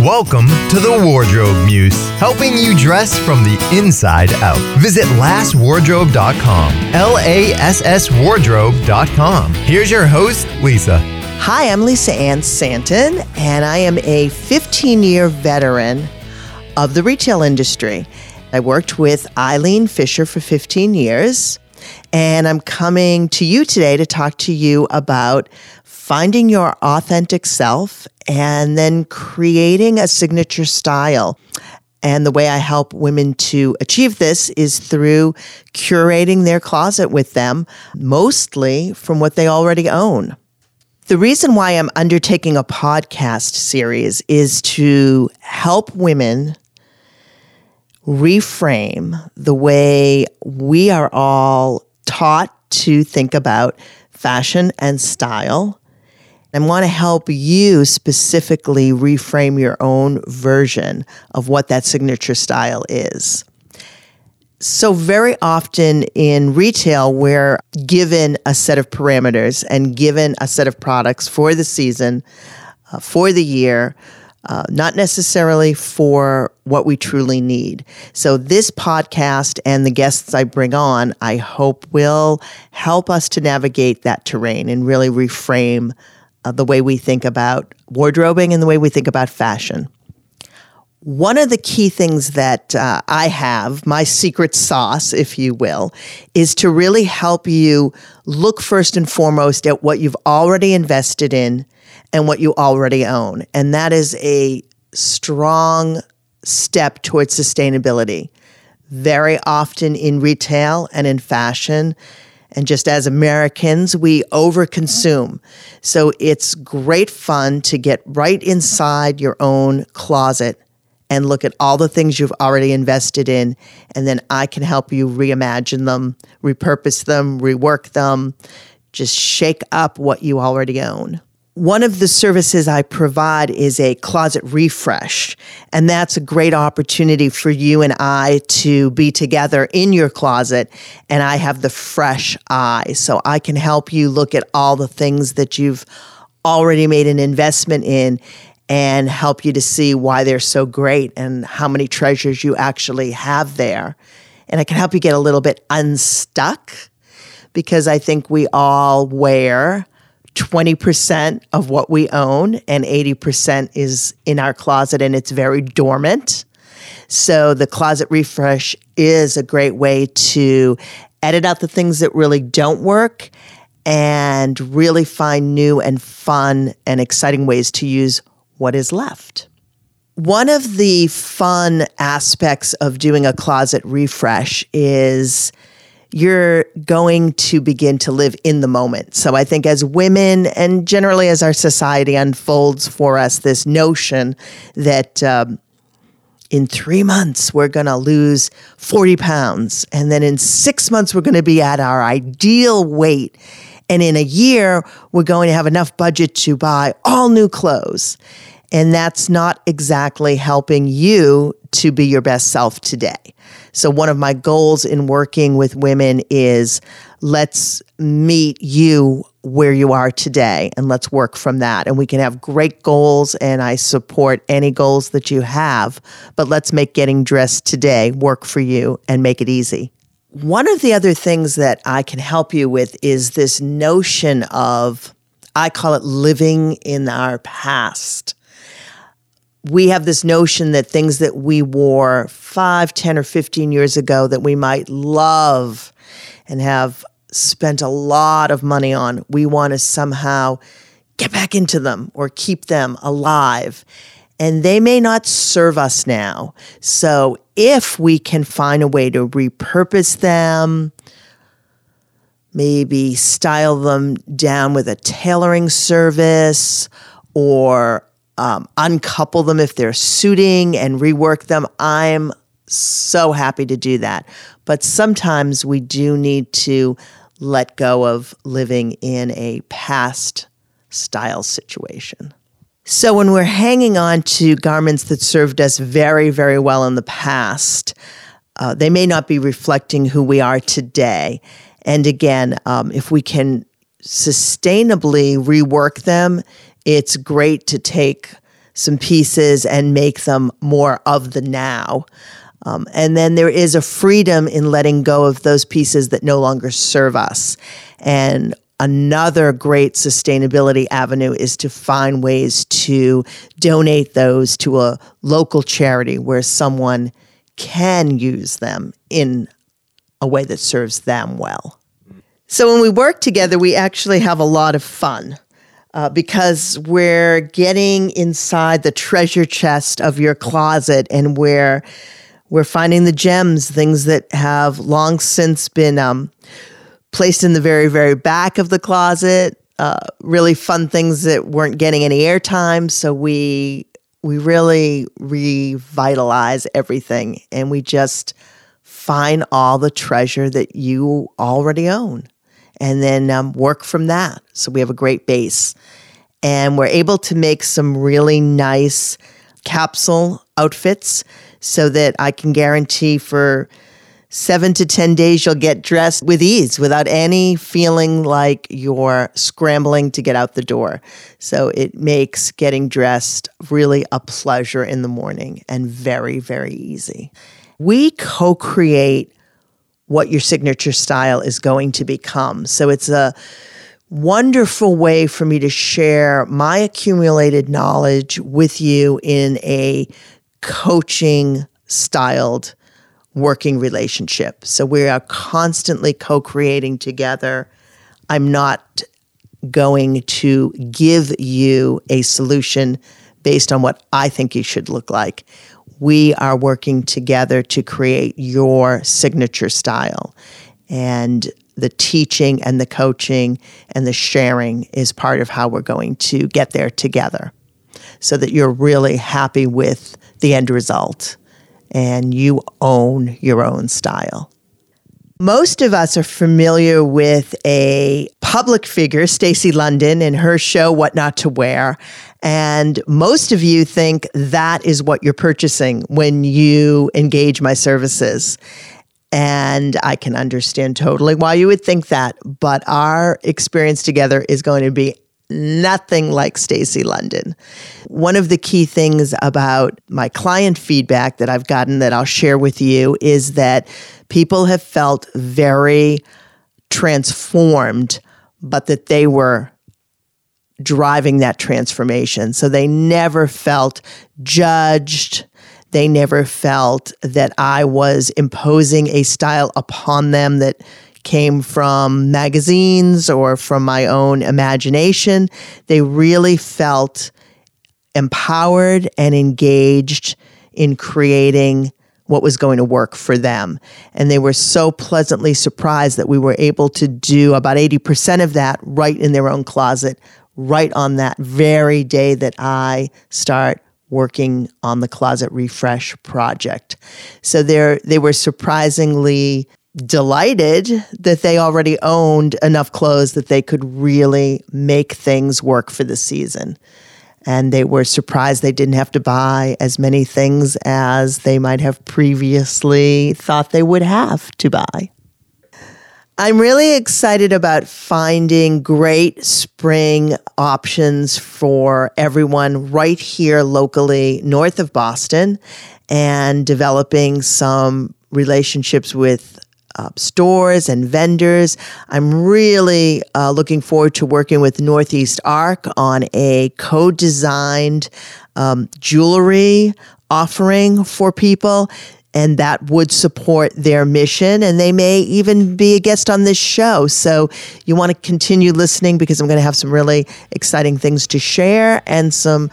Welcome to the Wardrobe Muse, helping you dress from the inside out. Visit lasswardrobe.com, L A S S wardrobe.com. Here's your host, Lisa. Hi, I'm Lisa Ann Santin, and I am a 15 year veteran of the retail industry. I worked with Eileen Fisher for 15 years, and I'm coming to you today to talk to you about finding your authentic self and then creating a signature style. And the way I help women to achieve this is through curating their closet with them, mostly from what they already own. The reason why I'm undertaking a podcast series is to help women reframe the way we are all taught to think about fashion and style I want to help you specifically reframe your own version of what that signature style is. So, very often in retail, we're given a set of parameters and given a set of products for the season, uh, for the year, uh, not necessarily for what we truly need. So, this podcast and the guests I bring on, I hope will help us to navigate that terrain and really reframe uh, the way we think about wardrobing and the way we think about fashion. One of the key things that uh, I have, my secret sauce, if you will, is to really help you look first and foremost at what you've already invested in and what you already own. And that is a strong step towards sustainability. Very often in retail and in fashion, and just as Americans, we overconsume. So it's great fun to get right inside your own closet and look at all the things you've already invested in. And then I can help you reimagine them, repurpose them, rework them, just shake up what you already own. One of the services I provide is a closet refresh. And that's a great opportunity for you and I to be together in your closet. And I have the fresh eye. So I can help you look at all the things that you've already made an investment in and help you to see why they're so great and how many treasures you actually have there. And I can help you get a little bit unstuck because I think we all wear 20% of what we own and 80% is in our closet and it's very dormant. So the closet refresh is a great way to edit out the things that really don't work and really find new and fun and exciting ways to use what is left. One of the fun aspects of doing a closet refresh is you're going to begin to live in the moment. So I think as women and generally as our society unfolds for us, this notion that um, in three months we're going to lose 40 pounds, and then in six months we're going to be at our ideal weight. And in a year, we're going to have enough budget to buy all new clothes. And that's not exactly helping you to be your best self today. So, one of my goals in working with women is let's meet you where you are today and let's work from that. And we can have great goals, and I support any goals that you have, but let's make getting dressed today work for you and make it easy. One of the other things that I can help you with is this notion of, I call it living in our past we have this notion that things that we wore five, ten, or 15 years ago that we might love and have spent a lot of money on, we want to somehow get back into them or keep them alive. And they may not serve us now. So if we can find a way to repurpose them, maybe style them down with a tailoring service or um, uncouple them if they're suiting and rework them. I'm so happy to do that. But sometimes we do need to let go of living in a past style situation. So when we're hanging on to garments that served us very, very well in the past, uh, they may not be reflecting who we are today. And again, um, if we can sustainably rework them it's great to take some pieces and make them more of the now. Um, and then there is a freedom in letting go of those pieces that no longer serve us. And another great sustainability avenue is to find ways to donate those to a local charity where someone can use them in a way that serves them well. So when we work together, we actually have a lot of fun. Uh, because we're getting inside the treasure chest of your closet and we're we're finding the gems, things that have long since been um, placed in the very, very back of the closet. Uh, really fun things that weren't getting any airtime. So we we really revitalize everything, and we just find all the treasure that you already own and then um, work from that. So we have a great base. And we're able to make some really nice capsule outfits so that I can guarantee for seven to 10 days you'll get dressed with ease without any feeling like you're scrambling to get out the door. So it makes getting dressed really a pleasure in the morning and very, very easy. We co create what your signature style is going to become. So it's a wonderful way for me to share my accumulated knowledge with you in a coaching styled working relationship. So we are constantly co creating together. I'm not going to give you a solution based on what I think you should look like we are working together to create your signature style. And the teaching and the coaching and the sharing is part of how we're going to get there together so that you're really happy with the end result and you own your own style. Most of us are familiar with a public figure, Stacy London, and her show, What Not to Wear. And most of you think that is what you're purchasing when you engage my services. And I can understand totally why you would think that. But our experience together is going to be nothing like Stacy London. One of the key things about my client feedback that I've gotten that I'll share with you is that people have felt very transformed, but that they were driving that transformation. So they never felt judged. They never felt that I was imposing a style upon them that came from magazines or from my own imagination. They really felt empowered and engaged in creating what was going to work for them. And they were so pleasantly surprised that we were able to do about 80% of that right in their own closet, right on that very day that I start working on the closet refresh project. So they they were surprisingly delighted that they already owned enough clothes that they could really make things work for the season. And they were surprised they didn't have to buy as many things as they might have previously thought they would have to buy. I'm really excited about finding great spring options for everyone right here locally north of Boston and developing some relationships with uh, stores and vendors. I'm really uh, looking forward to working with Northeast Arc on a co designed um, jewelry offering for people and that would support their mission. And they may even be a guest on this show. So you want to continue listening because I'm going to have some really exciting things to share and some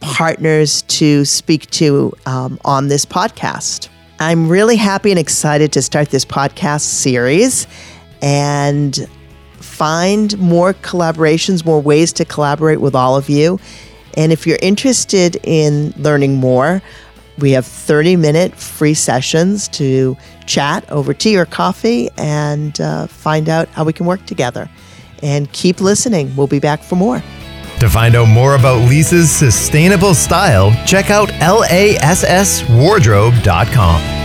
partners to speak to um, on this podcast. I'm really happy and excited to start this podcast series and find more collaborations, more ways to collaborate with all of you. And if you're interested in learning more, we have 30 minute free sessions to chat over tea or coffee and uh, find out how we can work together. And keep listening. We'll be back for more. To find out more about Lisa's sustainable style, check out lasswardrobe.com.